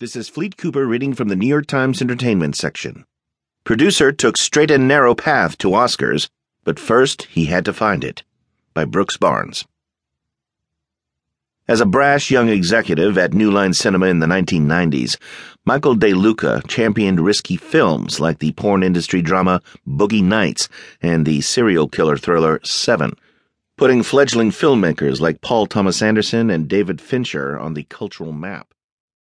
This is Fleet Cooper reading from the New York Times Entertainment section. Producer took straight and narrow path to Oscars, but first he had to find it. By Brooks Barnes. As a brash young executive at New Line Cinema in the 1990s, Michael De Luca championed risky films like the porn industry drama Boogie Nights and the serial killer thriller Seven, putting fledgling filmmakers like Paul Thomas Anderson and David Fincher on the cultural map.